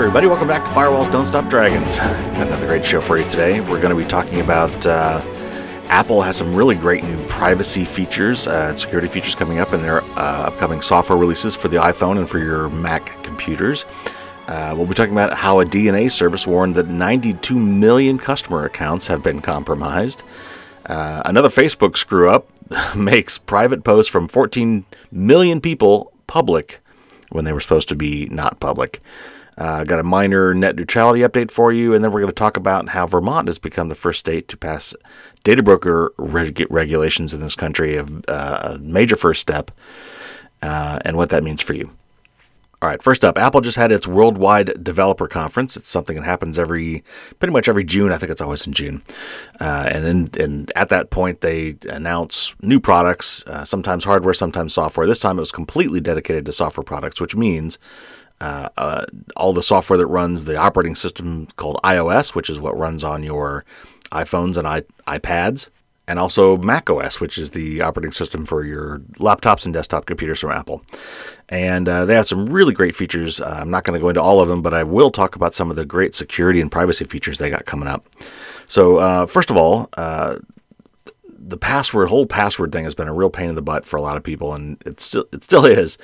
everybody, welcome back to Firewalls Don't Stop Dragons. Got another great show for you today. We're going to be talking about uh, Apple has some really great new privacy features, uh, security features coming up in their uh, upcoming software releases for the iPhone and for your Mac computers. Uh, we'll be talking about how a DNA service warned that 92 million customer accounts have been compromised. Uh, another Facebook screw up makes private posts from 14 million people public when they were supposed to be not public. Uh, got a minor net neutrality update for you, and then we're going to talk about how Vermont has become the first state to pass data broker reg- regulations in this country, a, uh, a major first step, uh, and what that means for you. All right, first up, Apple just had its worldwide developer conference. It's something that happens every, pretty much every June. I think it's always in June. Uh, and then, and at that point, they announce new products, uh, sometimes hardware, sometimes software. This time, it was completely dedicated to software products, which means uh, uh, all the software that runs the operating system called iOS, which is what runs on your iPhones and I- iPads, and also macOS, which is the operating system for your laptops and desktop computers from Apple. And uh, they have some really great features. Uh, I'm not going to go into all of them, but I will talk about some of the great security and privacy features they got coming up. So, uh, first of all, uh, the password whole password thing has been a real pain in the butt for a lot of people, and it still it still is.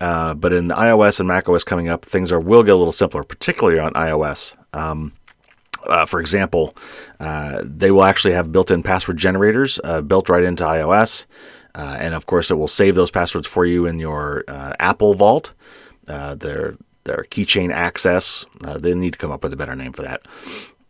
Uh, but in iOS and macOS coming up, things are will get a little simpler, particularly on iOS. Um, uh, for example, uh, they will actually have built-in password generators uh, built right into iOS, uh, and of course, it will save those passwords for you in your uh, Apple Vault. their their keychain access. they need to come up with a better name for that.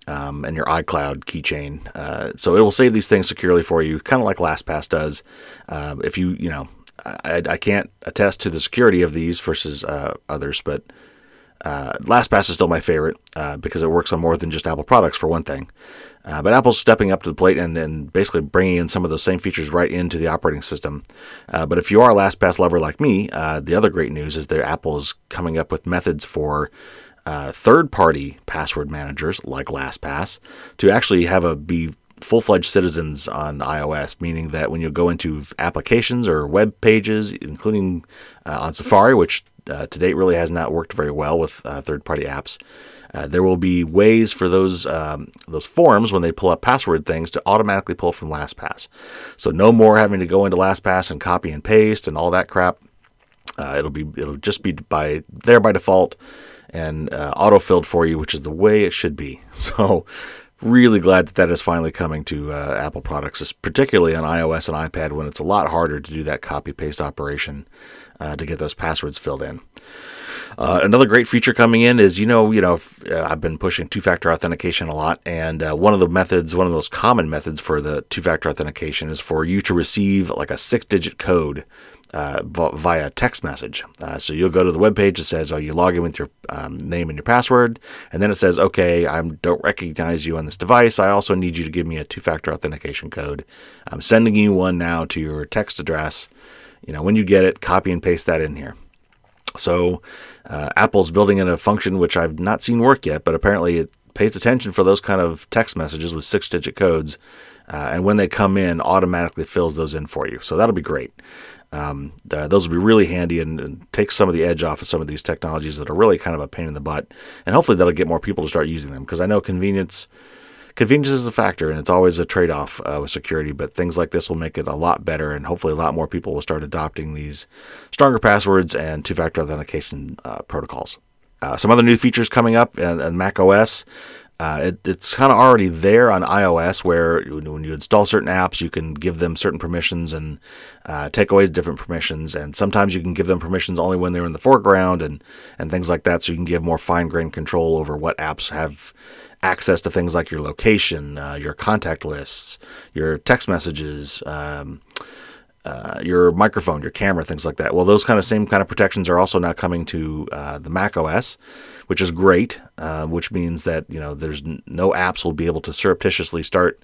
Um, and your iCloud keychain. so it will save these things securely for you, kind of like LastPass does. Um, if you, you know, I, I, can't attest to the security of these versus uh, others, but uh, LastPass is still my favorite uh, because it works on more than just Apple products, for one thing. Uh, but Apple's stepping up to the plate and, and basically bringing in some of those same features right into the operating system. Uh, but if you are a LastPass lover like me, uh, the other great news is that Apple is coming up with methods for uh, third-party password managers like LastPass to actually have a be full fledged citizens on iOS, meaning that when you go into applications or web pages, including uh, on Safari, which uh, to date really has not worked very well with uh, third party apps. Uh, there will be ways for those um, those forms when they pull up password things to automatically pull from LastPass. So no more having to go into LastPass and copy and paste and all that crap. Uh, it'll be it'll just be by there by default and uh, auto filled for you, which is the way it should be. So really glad that that is finally coming to uh, Apple products, particularly on iOS and iPad when it's a lot harder to do that copy paste operation uh, to get those passwords filled in. Uh, another great feature coming in is, you know, you know, uh, I've been pushing two-factor authentication a lot, and uh, one of the methods, one of those common methods for the two-factor authentication is for you to receive like a six-digit code uh, via text message. Uh, so you'll go to the web page that says, "Oh, you log in with your um, name and your password," and then it says, "Okay, I don't recognize you on this device. I also need you to give me a two-factor authentication code. I'm sending you one now to your text address. You know, when you get it, copy and paste that in here." So uh, Apple's building in a function which I've not seen work yet, but apparently it pays attention for those kind of text messages with six-digit codes. Uh, and when they come in, automatically fills those in for you. So that'll be great. Um, uh, those will be really handy and, and, take some of the edge off of some of these technologies that are really kind of a pain in the butt. And hopefully that'll get more people to start using them because I know convenience convenience is a factor and it's always a trade off uh, with security. But things like this will make it a lot better and hopefully a lot more people will start adopting these stronger passwords and two factor authentication uh, protocols. Uh, some other new features coming up in, in Mac OS. Uh, it, it's kind of already there on iOS where when you install certain apps, you can give them certain permissions and uh, take away different permissions. And sometimes you can give them permissions only when they're in the foreground and, and things like that. So you can give more fine grained control over what apps have access to things like your location, uh, your contact lists, your text messages. Um, uh, your microphone, your camera, things like that. Well, those kind of same kind of protections are also now coming to uh, the Mac OS, which is great. Uh, which means that you know there's n- no apps will be able to surreptitiously start,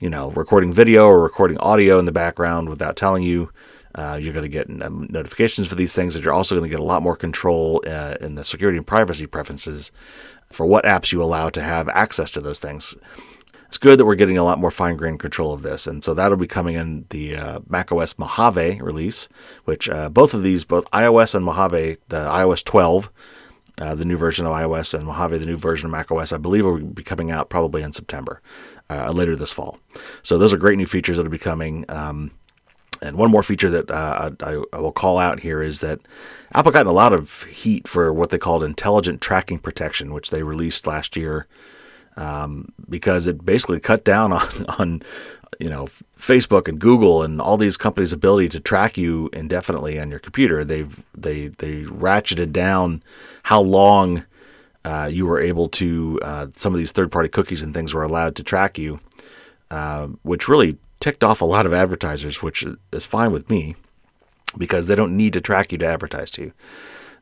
you know, recording video or recording audio in the background without telling you. Uh, you're going to get notifications for these things, and you're also going to get a lot more control uh, in the security and privacy preferences for what apps you allow to have access to those things it's good that we're getting a lot more fine grained control of this. And so that'll be coming in the uh, macOS Mojave release, which uh, both of these, both iOS and Mojave, the iOS 12 uh, the new version of iOS, and Mojave, the new version of macOS, I believe will be coming out probably in September, uh, later this fall. So those are great new features that will be coming. Um, and one more feature that uh, I, I, will call out here is that Apple got a lot of heat for what they called intelligent tracking protection, which they released last year, um, because it basically cut down on, on you know Facebook and Google and all these companies' ability to track you indefinitely on your computer. They've they they ratcheted down how long uh, you were able to uh, some of these third-party cookies and things were allowed to track you, uh, which really ticked off a lot of advertisers, which is fine with me because they don't need to track you to advertise to you.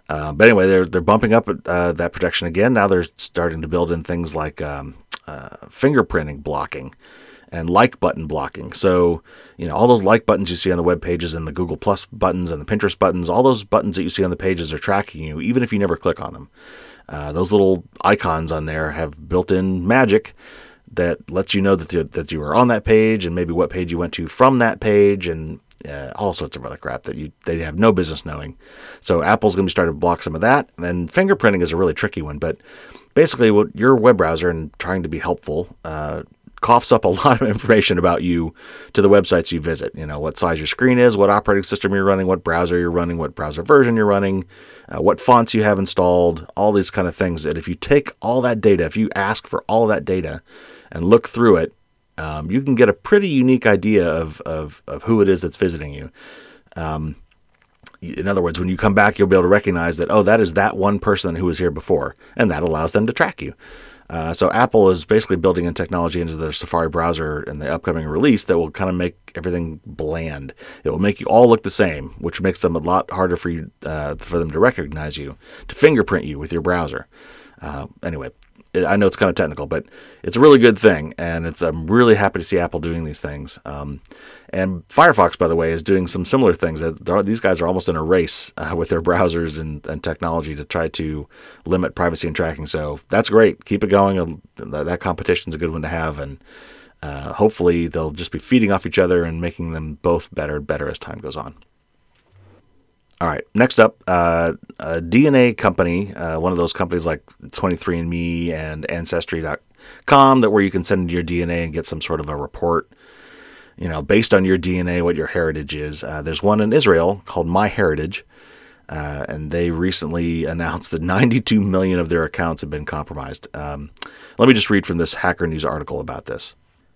Uh, but anyway, they're they're bumping up uh, that protection again. Now they're starting to build in things like um, uh, fingerprinting blocking and like button blocking. So, you know, all those like buttons you see on the web pages and the Google Plus buttons and the Pinterest buttons, all those buttons that you see on the pages are tracking you, even if you never click on them. Uh, those little icons on there have built in magic that lets you know that, you, that you were on that page and maybe what page you went to from that page and uh, all sorts of other crap that you they have no business knowing. So Apple's going to be starting to block some of that. And fingerprinting is a really tricky one, but basically, what your web browser and trying to be helpful uh, coughs up a lot of information about you to the websites you visit. You know, what size your screen is, what operating system you're running, what browser you're running, what browser version you're running, uh, what fonts you have installed, all these kind of things. That if you take all that data, if you ask for all that data and look through it, um, you can get a pretty unique idea of, of, of who it is that's visiting you. Um, in other words, when you come back, you'll be able to recognize that, oh, that is that one person who was here before, and that allows them to track you. Uh, so Apple is basically building in technology into their Safari browser in the upcoming release that will kind of make everything bland. It will make you all look the same, which makes them a lot harder for you uh, for them to recognize you, to fingerprint you with your browser. Uh, anyway, I know it's kind of technical, but it's a really good thing, and it's I'm really happy to see Apple doing these things. Um, and Firefox, by the way, is doing some similar things. These guys are almost in a race uh, with their browsers and, and, technology to try to limit privacy and tracking. So that's great. Keep it going. That competition is a good one to have, and uh, hopefully they'll just be feeding off each other and making them both better and better as time goes on. All right. Next up, uh, a DNA company, uh, one of those companies like 23andMe and Ancestry.com, that where you can send your DNA and get some sort of a report, you know, based on your DNA, what your heritage is. Uh, there's one in Israel called MyHeritage, uh, and they recently announced that 92 million of their accounts have been compromised. Um, let me just read from this Hacker News article about this.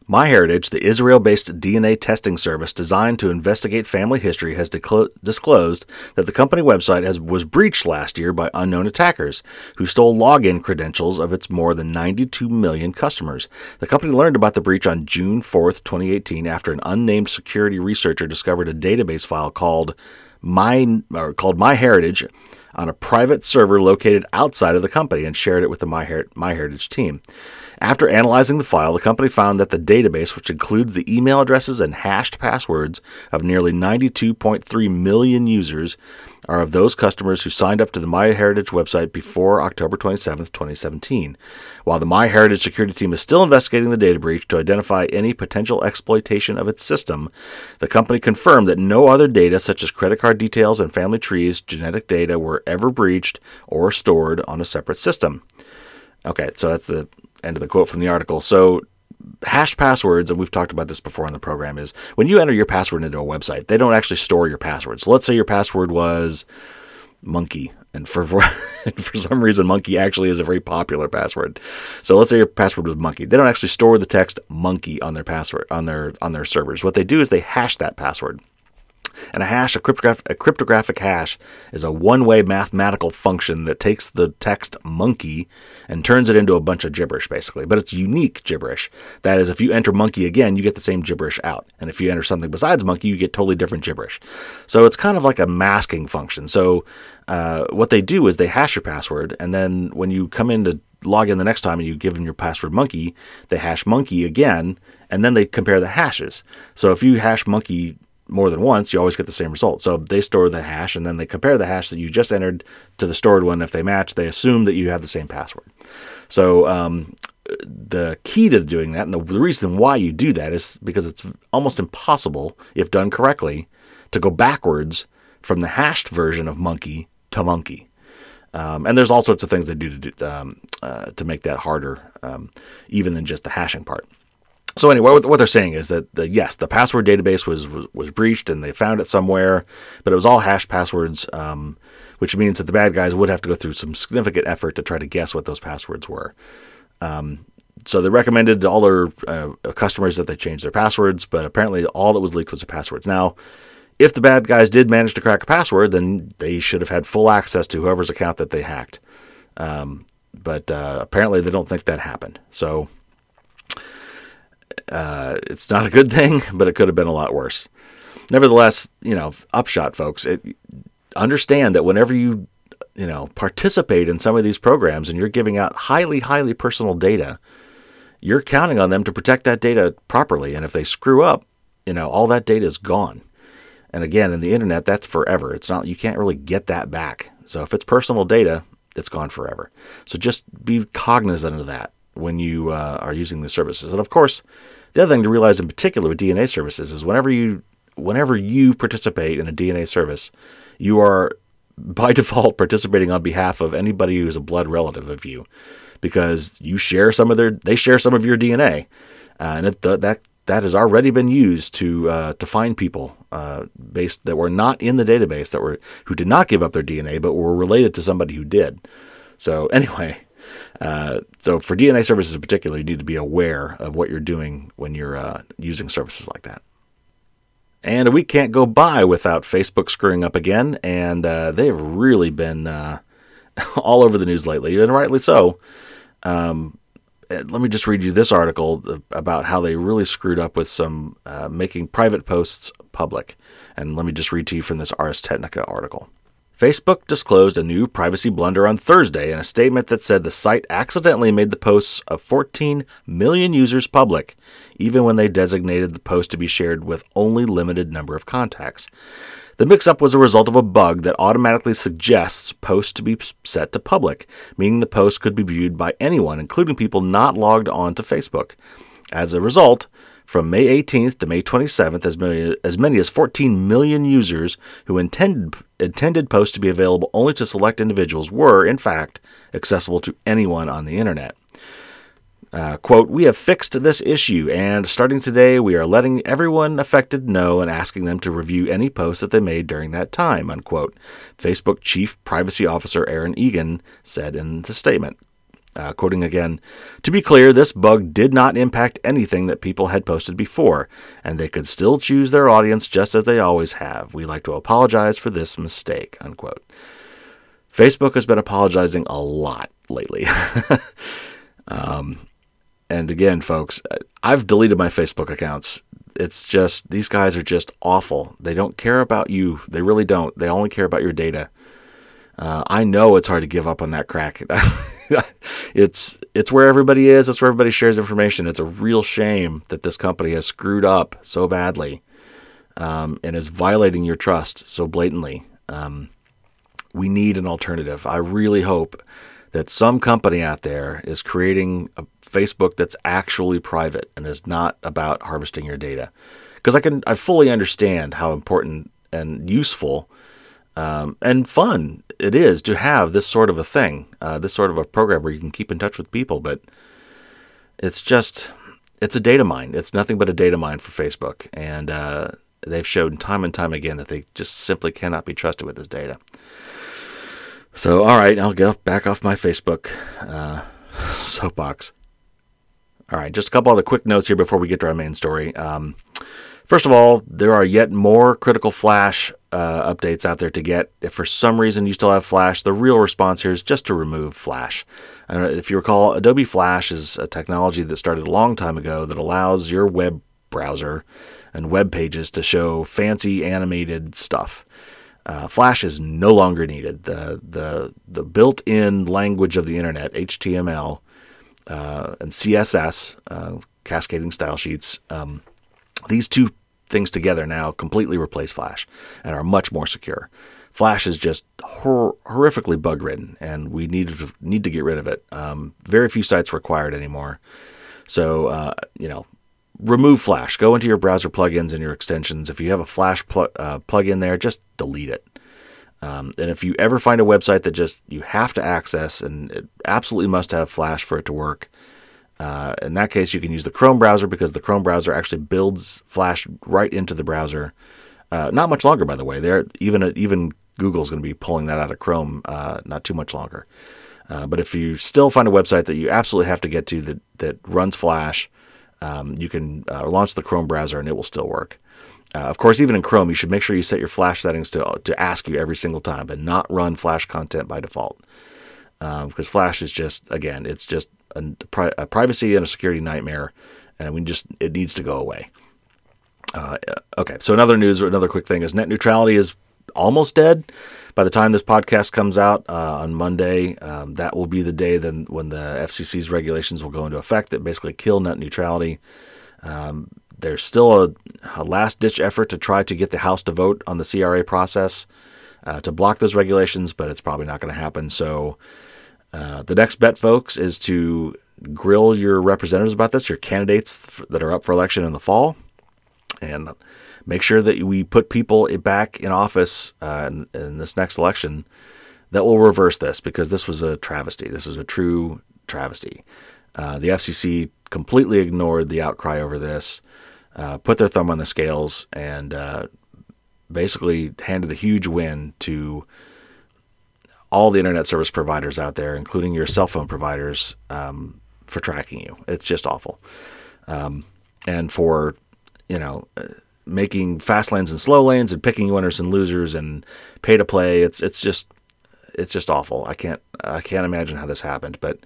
MyHeritage, the Israel based DNA testing service designed to investigate family history, has disclosed that the company website has, was breached last year by unknown attackers who stole login credentials of its more than 92 million customers. The company learned about the breach on June 4, 2018, after an unnamed security researcher discovered a database file called My, or called MyHeritage on a private server located outside of the company and shared it with the MyHeritage team. After analyzing the file, the company found that the database, which includes the email addresses and hashed passwords of nearly 92.3 million users, are of those customers who signed up to the MyHeritage website before October 27, 2017. While the MyHeritage security team is still investigating the data breach to identify any potential exploitation of its system, the company confirmed that no other data, such as credit card details and family trees, genetic data, were ever breached or stored on a separate system. Okay, so that's the end of the quote from the article. So, hash passwords, and we've talked about this before on the program, is when you enter your password into a website, they don't actually store your password. So, let's say your password was monkey. And for, for, for some reason, monkey actually is a very popular password. So let's say your password was monkey. They don't actually store the text monkey on their password on their on their servers. What they do is they hash that password. And a hash, a, cryptograph- a cryptographic hash, is a one way mathematical function that takes the text monkey and turns it into a bunch of gibberish, basically. But it's unique gibberish. That is, if you enter monkey again, you get the same gibberish out. And if you enter something besides monkey, you get totally different gibberish. So it's kind of like a masking function. So uh, what they do is they hash your password, and then when you come in to log in the next time and you give them your password monkey, they hash monkey again, and then they compare the hashes. So if you hash monkey more than once, you always get the same result. So they store the hash and then they compare the hash that you just entered to the stored one. If they match, they assume that you have the same password. So um, the key to doing that, and the, reason why you do that is because it's almost impossible, if done correctly, to go backwards from the hashed version of monkey to monkey. Um, and there's all sorts of things they do to do, um, uh, to make that harder, um, even than just the hashing part. So anyway, what, what they're saying is that the, yes, the password database was, was, was breached and they found it somewhere, but it was all hash passwords, um, which means that the bad guys would have to go through some significant effort to try to guess what those passwords were. Um, so they recommended to all their uh, customers that they change their passwords, but apparently all that was leaked was the passwords. Now, if the bad guys did manage to crack a password, then they should have had full access to whoever's account that they hacked. Um, but uh, apparently they don't think that happened. So uh, it's not a good thing, but it could have been a lot worse. Nevertheless, you know, upshot, folks, it, understand that whenever you, you know, participate in some of these programs and you're giving out highly, highly personal data, you're counting on them to protect that data properly. And if they screw up, you know, all that data is gone. And again, in the internet, that's forever. It's not, you can't really get that back. So if it's personal data, it's gone forever. So just be cognizant of that when you uh, are using the services. And of course, the other thing to realize in particular with DNA services is whenever you whenever you participate in a DNA service, you are by default participating on behalf of anybody who's a blood relative of you because you share some of their they share some of your DNA, uh, and it, that that has already been used to uh, to find people uh, based that were not in the database that were who did not give up their DNA but were related to somebody who did. So anyway, uh, so for DNA services in particular, you need to be aware of what you're doing when you're uh, using services like that. And we can't go by without Facebook screwing up again, and uh, they've really been all over the news lately, and rightly so. Um, uh, let me just read you this article about how they really screwed up with some uh, making private posts public. And let me just read to you from this Ars Technica article. Facebook disclosed a new privacy blunder on Thursday in a statement that said the site accidentally made the posts of 14 million users public, even when they designated the post to be shared with only limited number of contacts. The mix up was a result of a bug that automatically suggests posts to be set to public, meaning the post could be viewed by anyone, including people not logged on to Facebook. As a result, from May 18th to May 27th, as many, as many as 14 million users who intended, intended posts to be available only to select individuals were, in fact, accessible to anyone on the internet. Uh, quote, we have fixed this issue, and starting today, we are letting everyone affected know and asking them to review any posts that they made during that time, unquote. Facebook Chief Privacy Officer Erin Egan said in the statement. Uh, quoting again, to be clear, this bug did not impact anything that people had posted before, and they could still choose their audience just as they always have. We like to apologize for this mistake, unquote. Facebook has been apologizing a lot lately. um, and again, folks, I've deleted my Facebook accounts. It's just, these guys are just awful. They don't care about you. They really don't. They only care about your data. Uh, I know it's hard to give up on that crack. it's it's where everybody is. It's where everybody shares information. It's a real shame that this company has screwed up so badly um, and is violating your trust so blatantly. Um, we need an alternative. I really hope that some company out there is creating a Facebook that's actually private and is not about harvesting your data. Because I can I fully understand how important and useful um, and fun it is to have this sort of a thing, uh, this sort of a program where you can keep in touch with people. But it's just it's a data mine. It's nothing but a data mine for Facebook, and uh, they've shown time and time again that they just simply cannot be trusted with this data. So, all right, I'll get back off my Facebook uh, soapbox. All right, just a couple other quick notes here before we get to our main story. Um, first of all, there are yet more critical Flash uh, updates out there to get. If for some reason you still have Flash, the real response here is just to remove Flash. Uh, if you recall, Adobe Flash is a technology that started a long time ago that allows your web browser and web pages to show fancy animated stuff. Uh, Flash is no longer needed. The the the built-in language of the internet, HTML, uh, and CSS, uh, cascading style sheets. Um, these two things together now completely replace Flash and are much more secure. Flash is just hor- horrifically bug ridden, and we need to need to get rid of it. Um, very few sites required anymore. So uh, you know, remove Flash. Go into your browser plugins and your extensions. If you have a Flash pl- uh, plugin there, just delete it. Um, and if you ever find a website that just you have to access and it absolutely must have Flash for it to work, uh, in that case, you can use the Chrome browser because the Chrome browser actually builds Flash right into the browser. Uh, not much longer, by the way. There, even even Google's going to be pulling that out of Chrome uh, not too much longer. Uh, but if you still find a website that you absolutely have to get to that that runs Flash, um, you can uh, launch the Chrome browser and it will still work. Uh, of course, even in Chrome, you should make sure you set your Flash settings to to ask you every single time and not run Flash content by default. Um, because Flash is just again, it's just a, a, privacy and a security nightmare, and we just it needs to go away. Uh, okay, so another news, another quick thing is net neutrality is almost dead. By the time this podcast comes out uh, on Monday, um, that will be the day then when the FCC's regulations will go into effect that basically kill net neutrality. Um, there's still a, a last ditch effort to try to get the House to vote on the CRA process uh, to block those regulations, but it's probably not going to happen. So uh, the next bet, folks, is to grill your representatives about this, your candidates that are up for election in the fall, and make sure that we put people back in office uh, in, in, this next election that will reverse this because this was a travesty. This is a true travesty. Uh, the FCC completely ignored the outcry over this, uh, put their thumb on the scales, and uh, basically handed a huge win to all the internet service providers out there, including your cell phone providers, um, for tracking you. It's just awful. Um, and for, you know, uh, making fast lanes and slow lanes and picking winners and losers and pay to play. It's it's just it's just awful. I can't I can't imagine how this happened, but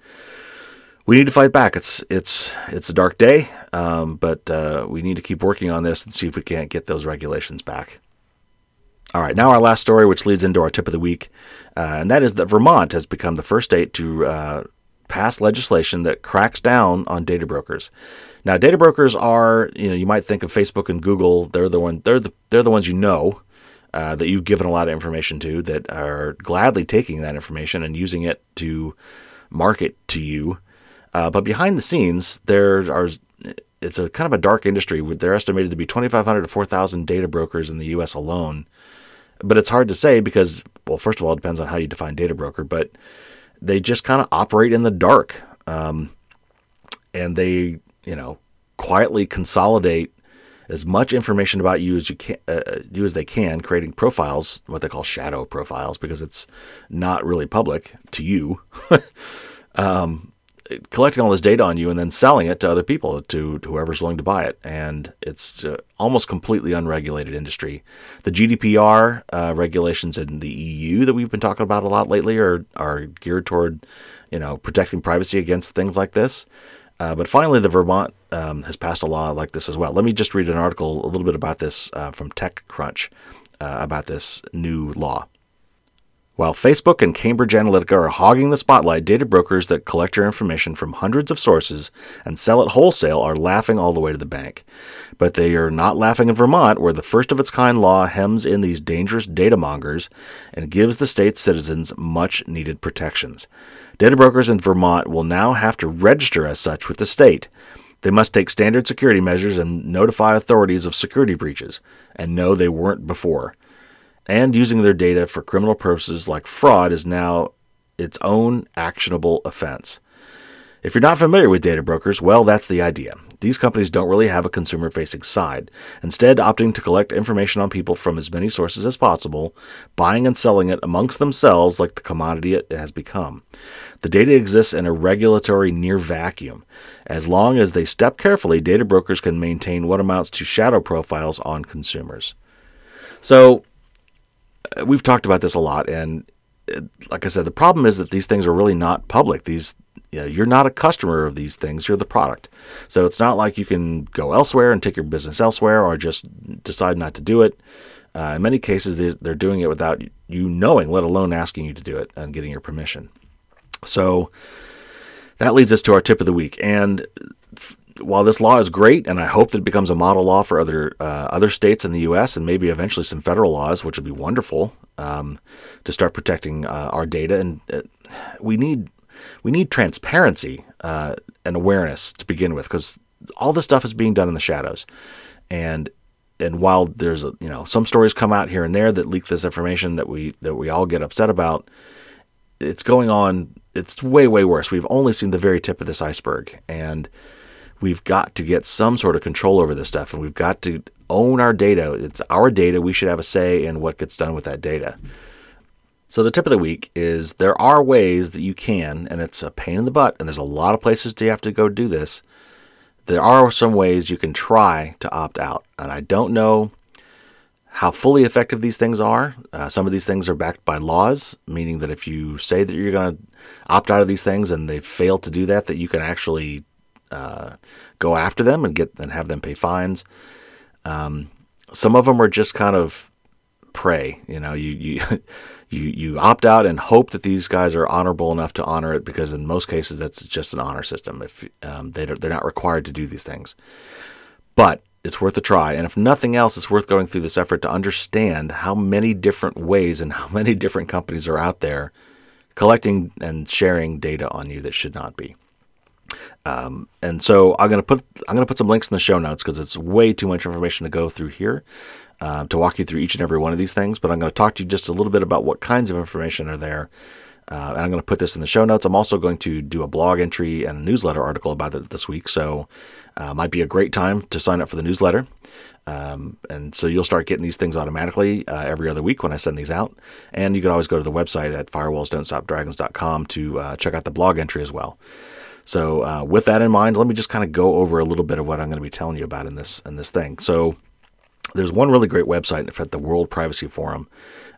we need to fight back. It's it's it's a dark day, um, but uh, we need to keep working on this and see if we can't get those regulations back. All right, now our last story, which leads into our tip of the week, uh, and that is that Vermont has become the first state to uh, pass legislation that cracks down on data brokers. Now, data brokers are, you know, you might think of Facebook and Google. They're the one. They're the they're the ones you know. Uh, that you've given a lot of information to that are gladly taking that information and using it to market to you. Uh, but behind the scenes, there are it's a kind of a dark industry. They're estimated to be 2,500 to 4,000 data brokers in the U.S. alone but it's hard to say because, well, first of all, it depends on how you define data broker, but they just kind of operate in the dark. Um, and they, you know, quietly consolidate as much information about you as you can, uh, you as they can, creating profiles, what they call shadow profiles, because it's not really public to you. um, collecting all this data on you and then selling it to other people, to, to whoever's willing to buy it. And it's uh, almost completely unregulated industry. The GDPR uh, regulations in the EU that we've been talking about a lot lately are, are geared toward, you know, protecting privacy against things like this. Uh, but finally, the Vermont um, has passed a law like this as well. Let me just read an article a little bit about this uh, from TechCrunch uh, about this new law. While Facebook and Cambridge Analytica are hogging the spotlight, data brokers that collect your information from hundreds of sources and sell it wholesale are laughing all the way to the bank. But they are not laughing in Vermont, where the first of its kind law hems in these dangerous data mongers and gives the state's citizens much needed protections. Data brokers in Vermont will now have to register as such with the state. They must take standard security measures and notify authorities of security breaches, and no, they weren't before and using their data for criminal purposes like fraud is now its own actionable offense. If you're not familiar with data brokers, well, that's the idea. These companies don't really have a consumer facing side, instead, opting to collect information on people from as many sources as possible, buying and selling it amongst themselves like the commodity it has become. The data exists in a regulatory near vacuum. As long as they step carefully, data brokers can maintain what amounts to shadow profiles on consumers. So, we've talked about this a lot, and uh, like I said, the problem is that these things are really not public. These you know, you're not a customer of these things; you're the product. So it's not like you can go elsewhere and take your business elsewhere, or just decide not to do it. Uh, in many cases, they're doing it without you knowing, let alone asking you to do it and getting your permission. So that leads us to our tip of the week. And while this law is great, and I hope that it becomes a model law for other uh, other states in the U.S. and maybe eventually some federal laws, which would be wonderful um, to start protecting uh, our data. And uh, we need we need transparency uh, and awareness to begin with, because all this stuff is being done in the shadows, and and while there's a, you know some stories come out here and there that leak this information that we that we all get upset about, it's going on. It's way way worse. We've only seen the very tip of this iceberg, and we've got to get some sort of control over this stuff, and we've got to own our data. It's our data. We should have a say in what gets done with that data. So the tip of the week is there are ways that you can, and it's a pain in the butt, and there's a lot of places you have to go do this there are some ways you can try to opt out. And I don't know how fully effective these things are. Uh, some of these things are backed by laws, meaning that if you say that you're going to opt out of these things and they fail to do that, that you can actually uh, go after them and get and have them pay fines. Um, some of them are just kind of prey. You know, you you you you opt out and hope that these guys are honorable enough to honor it because in most cases that's just an honor system. If um, they they're not required to do these things, but it's worth a try. And if nothing else, it's worth going through this effort to understand how many different ways and how many different companies are out there collecting and sharing data on you that should not be. Um, and so I'm gonna put I'm gonna put some links in the show notes because it's way too much information to go through here uh, to walk you through each and every one of these things. But I'm going to talk to you just a little bit about what kinds of information are there. Uh, and I'm going to put this in the show notes. I'm also going to do a blog entry and a newsletter article about it this week. So, uh, might be a great time to sign up for the newsletter. Um, and so you'll start getting these things automatically uh, every other week when I send these out. And you can always go to the website at firewallsdon'tstopdragons.com to uh, check out the blog entry as well. So, uh, with that in mind, let me just kind of go over a little bit of what I'm going to be telling you about in this in this thing. So, there's one really great website at the World Privacy Forum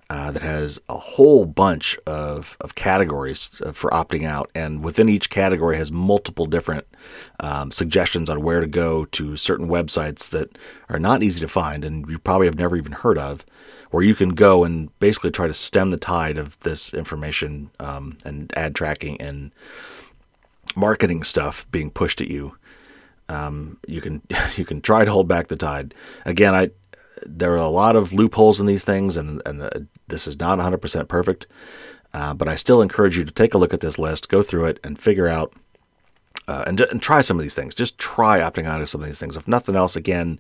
uh, that has a whole bunch of, of categories uh, for opting out, and within each category has multiple different um, suggestions on where to go to certain websites that are not easy to find, and you probably have never even heard of, where you can go and basically try to stem the tide of this information um, and ad tracking and marketing stuff being pushed at you. Um, you can you can try to hold back the tide. Again, I there are a lot of loopholes in these things, and, and the, this is not 100% perfect. Uh, but I still encourage you to take a look at this list, go through it, and figure out uh, and, and try some of these things. Just try opting out of some of these things. If nothing else, again,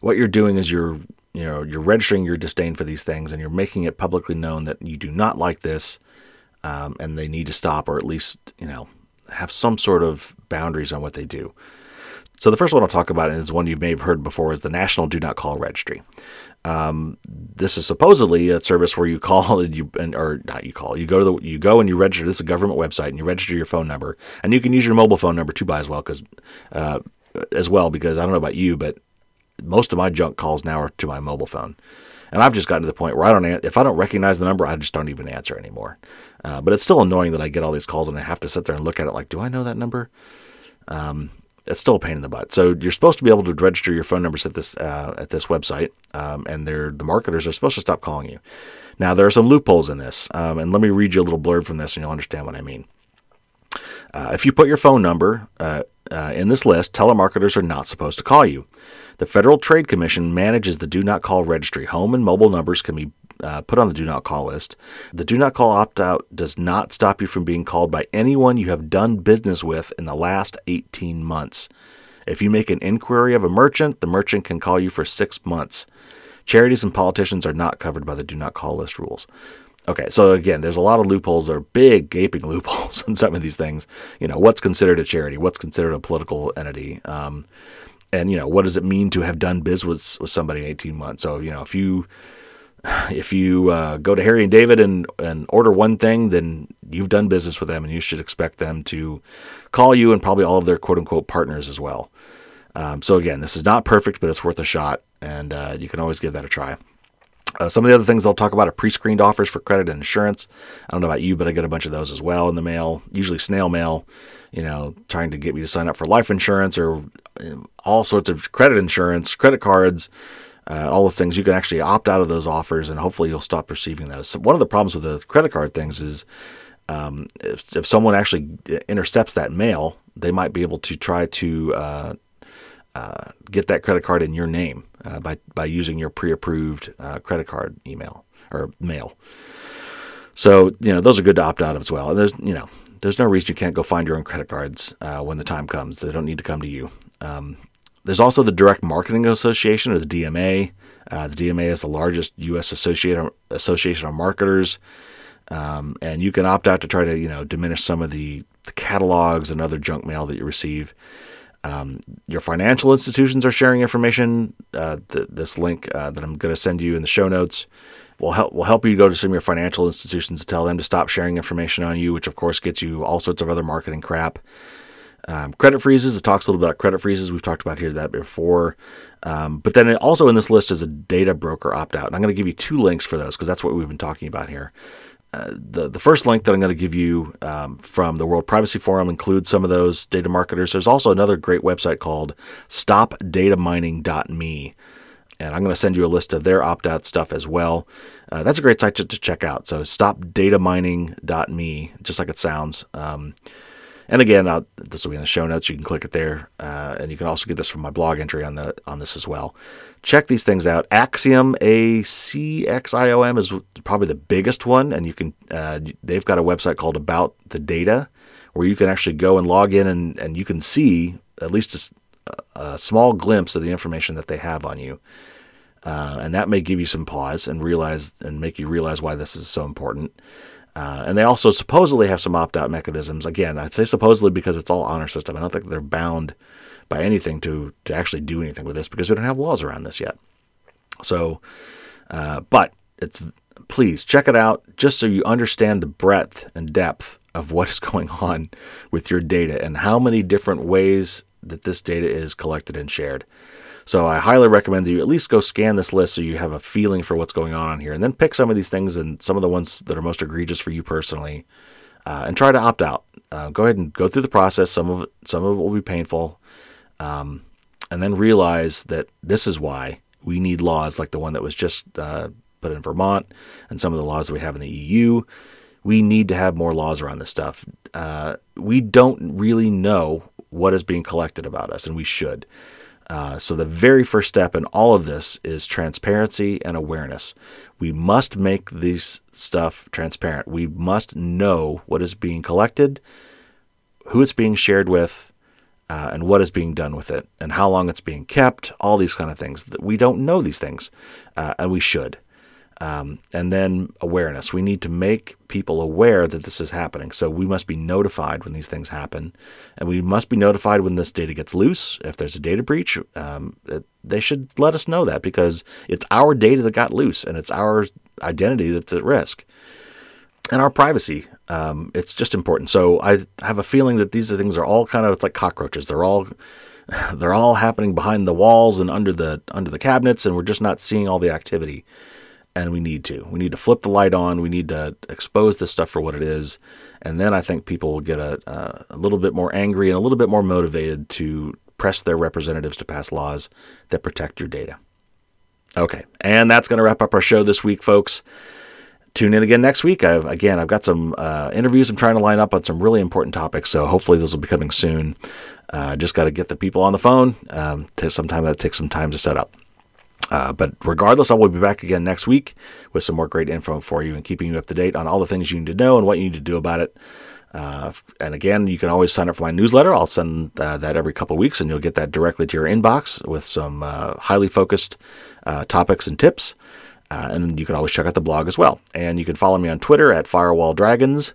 what you're doing is you're you know you're registering your disdain for these things, and you're making it publicly known that you do not like this, um, and they need to stop, or at least you know have some sort of boundaries on what they do. So the first one I'll talk about is one you may have heard before is the National Do Not Call Registry. Um, this is supposedly a service where you call and you and, or not you call you go to the you go and you register. This is a government website and you register your phone number and you can use your mobile phone number too by as well because uh, as well because I don't know about you but most of my junk calls now are to my mobile phone. And I've just gotten to the point where I don't, if I don't recognize the number, I just don't even answer anymore. Uh, but it's still annoying that I get all these calls and I have to sit there and look at it like, do I know that number? Um, it's still a pain in the butt. So you're supposed to be able to register your phone numbers at this uh, at this website, um, and the marketers are supposed to stop calling you. Now there are some loopholes in this, um, and let me read you a little blurb from this, and you'll understand what I mean. Uh, if you put your phone number uh, uh, in this list, telemarketers are not supposed to call you. The Federal Trade Commission manages the Do Not Call registry. Home and mobile numbers can be uh, put on the do not call list. The do not call opt out does not stop you from being called by anyone you have done business with in the last 18 months. If you make an inquiry of a merchant, the merchant can call you for six months. Charities and politicians are not covered by the do not call list rules. Okay, so again, there's a lot of loopholes. There are big, gaping loopholes in some of these things. You know, what's considered a charity? What's considered a political entity? Um, and you know, what does it mean to have done business with somebody in 18 months? So you know, if you if you uh, go to Harry and David and, and order one thing, then you've done business with them and you should expect them to call you and probably all of their quote unquote partners as well. Um, so, again, this is not perfect, but it's worth a shot, and uh, you can always give that a try. Uh, some of the other things I'll talk about are pre screened offers for credit and insurance. I don't know about you, but I get a bunch of those as well in the mail, usually snail mail, you know, trying to get me to sign up for life insurance or um, all sorts of credit insurance, credit cards uh, all the things you can actually opt out of those offers, and hopefully you'll stop receiving those. So one of the problems with the credit card things is um, if, if someone actually intercepts that mail, they might be able to try to uh, uh, get that credit card in your name uh, by by using your pre-approved uh, credit card email or mail. So you know those are good to opt out of as well. And there's you know there's no reason you can't go find your own credit cards uh, when the time comes. They don't need to come to you. Um, There's also the Direct Marketing Association, or the DMA. Uh, the DMA is the largest U.S. association of marketers, um, and you can opt out to try to you know diminish some of the, the catalogs and other junk mail that you receive. Um, your financial institutions are sharing information. Uh, th- this link uh, that I'm going to send you in the show notes will help we'll help you go to some of your financial institutions to tell them to stop sharing information on you, which of course gets you all sorts of other marketing crap. Um, credit freezes. It talks a little bit about credit freezes. We've talked about here that before. Um, but then also in this list is a data broker opt out. And I'm going to give you two links for those because that's what we've been talking about here. Uh, the the first link that I'm going to give you um, from the World Privacy Forum includes some of those data marketers. There's also another great website called StopDataMining.me, and I'm going to send you a list of their opt out stuff as well. Uh, that's a great site to, to, check out. So StopDataMining.me, just like it sounds. Um, and again, I'll, this will be in the show notes. You can click it there, uh, and you can also get this from my blog entry on the on this as well. Check these things out. Acxiom, A C X I O M, is probably the biggest one, and you can. Uh, they've got a website called About the Data, where you can actually go and log in, and and you can see at least a, small glimpse of the information that they have on you. Uh, and that may give you some pause and realize and make you realize why this is so important. Uh, and they also supposedly have some opt out mechanisms. Again, I'd say supposedly because it's all honor system. I don't think they're bound by anything to, to actually do anything with this because we don't have laws around this yet. So, uh, but it's please check it out just so you understand the breadth and depth of what is going on with your data and how many different ways that this data is collected and shared. So I highly recommend that you at least go scan this list so you have a feeling for what's going on here, and then pick some of these things and some of the ones that are most egregious for you personally, uh, and try to opt out. Uh, go ahead and go through the process. Some of it, some of it will be painful, um, and then realize that this is why we need laws like the one that was just uh, put in Vermont, and some of the laws that we have in the EU. We need to have more laws around this stuff. Uh, we don't really know what is being collected about us, and we should. Uh, so, the very first step in all of this is transparency and awareness. We must make this stuff transparent. We must know what is being collected, who it's being shared with, uh, and what is being done with it, and how long it's being kept, all these kind of things. We don't know these things, uh, and we should. Um, and then awareness. We need to make people aware that this is happening. So we must be notified when these things happen. And we must be notified when this data gets loose. If there's a data breach, um, it, they should let us know that because it's our data that got loose and it's our identity that's at risk. And our privacy. Um, it's just important. So I have a feeling that these things are all kind of like cockroaches. They're all they're all happening behind the walls and under the under the cabinets, and we're just not seeing all the activity and we need to. We need to flip the light on. We need to expose this stuff for what it is, and then I think people will get a, a little bit more angry and a little bit more motivated to press their representatives to pass laws that protect your data. Okay, and that's going to wrap up our show this week, folks. Tune in again next week. I've, again, I've got some uh, interviews I'm trying to line up on some really important topics, so hopefully those will be coming soon. Uh, just got to get the people on the phone. Um, that takes some time to set up. Uh, but regardless, I will be back again next week with some more great info for you and keeping you up to date on all the things you need to know and what you need to do about it. Uh, and again, you can always sign up for my newsletter. I'll send uh, that every couple of weeks, and you'll get that directly to your inbox with some uh, highly focused uh, topics and tips. Uh, and you can always check out the blog as well. And you can follow me on Twitter at Firewall Dragons.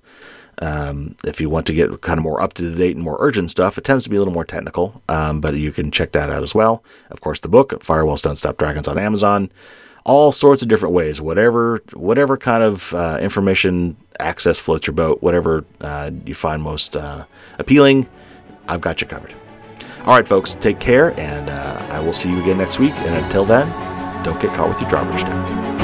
Um, if you want to get kind of more up to date and more urgent stuff, it tends to be a little more technical, um, but you can check that out as well. Of course, the book Firewalls Don't Stop Dragons on Amazon. All sorts of different ways, whatever whatever kind of uh, information access floats your boat, whatever uh, you find most uh, appealing, I've got you covered. All right, folks, take care, and uh, I will see you again next week. And until then, don't get caught with your drawbridge down.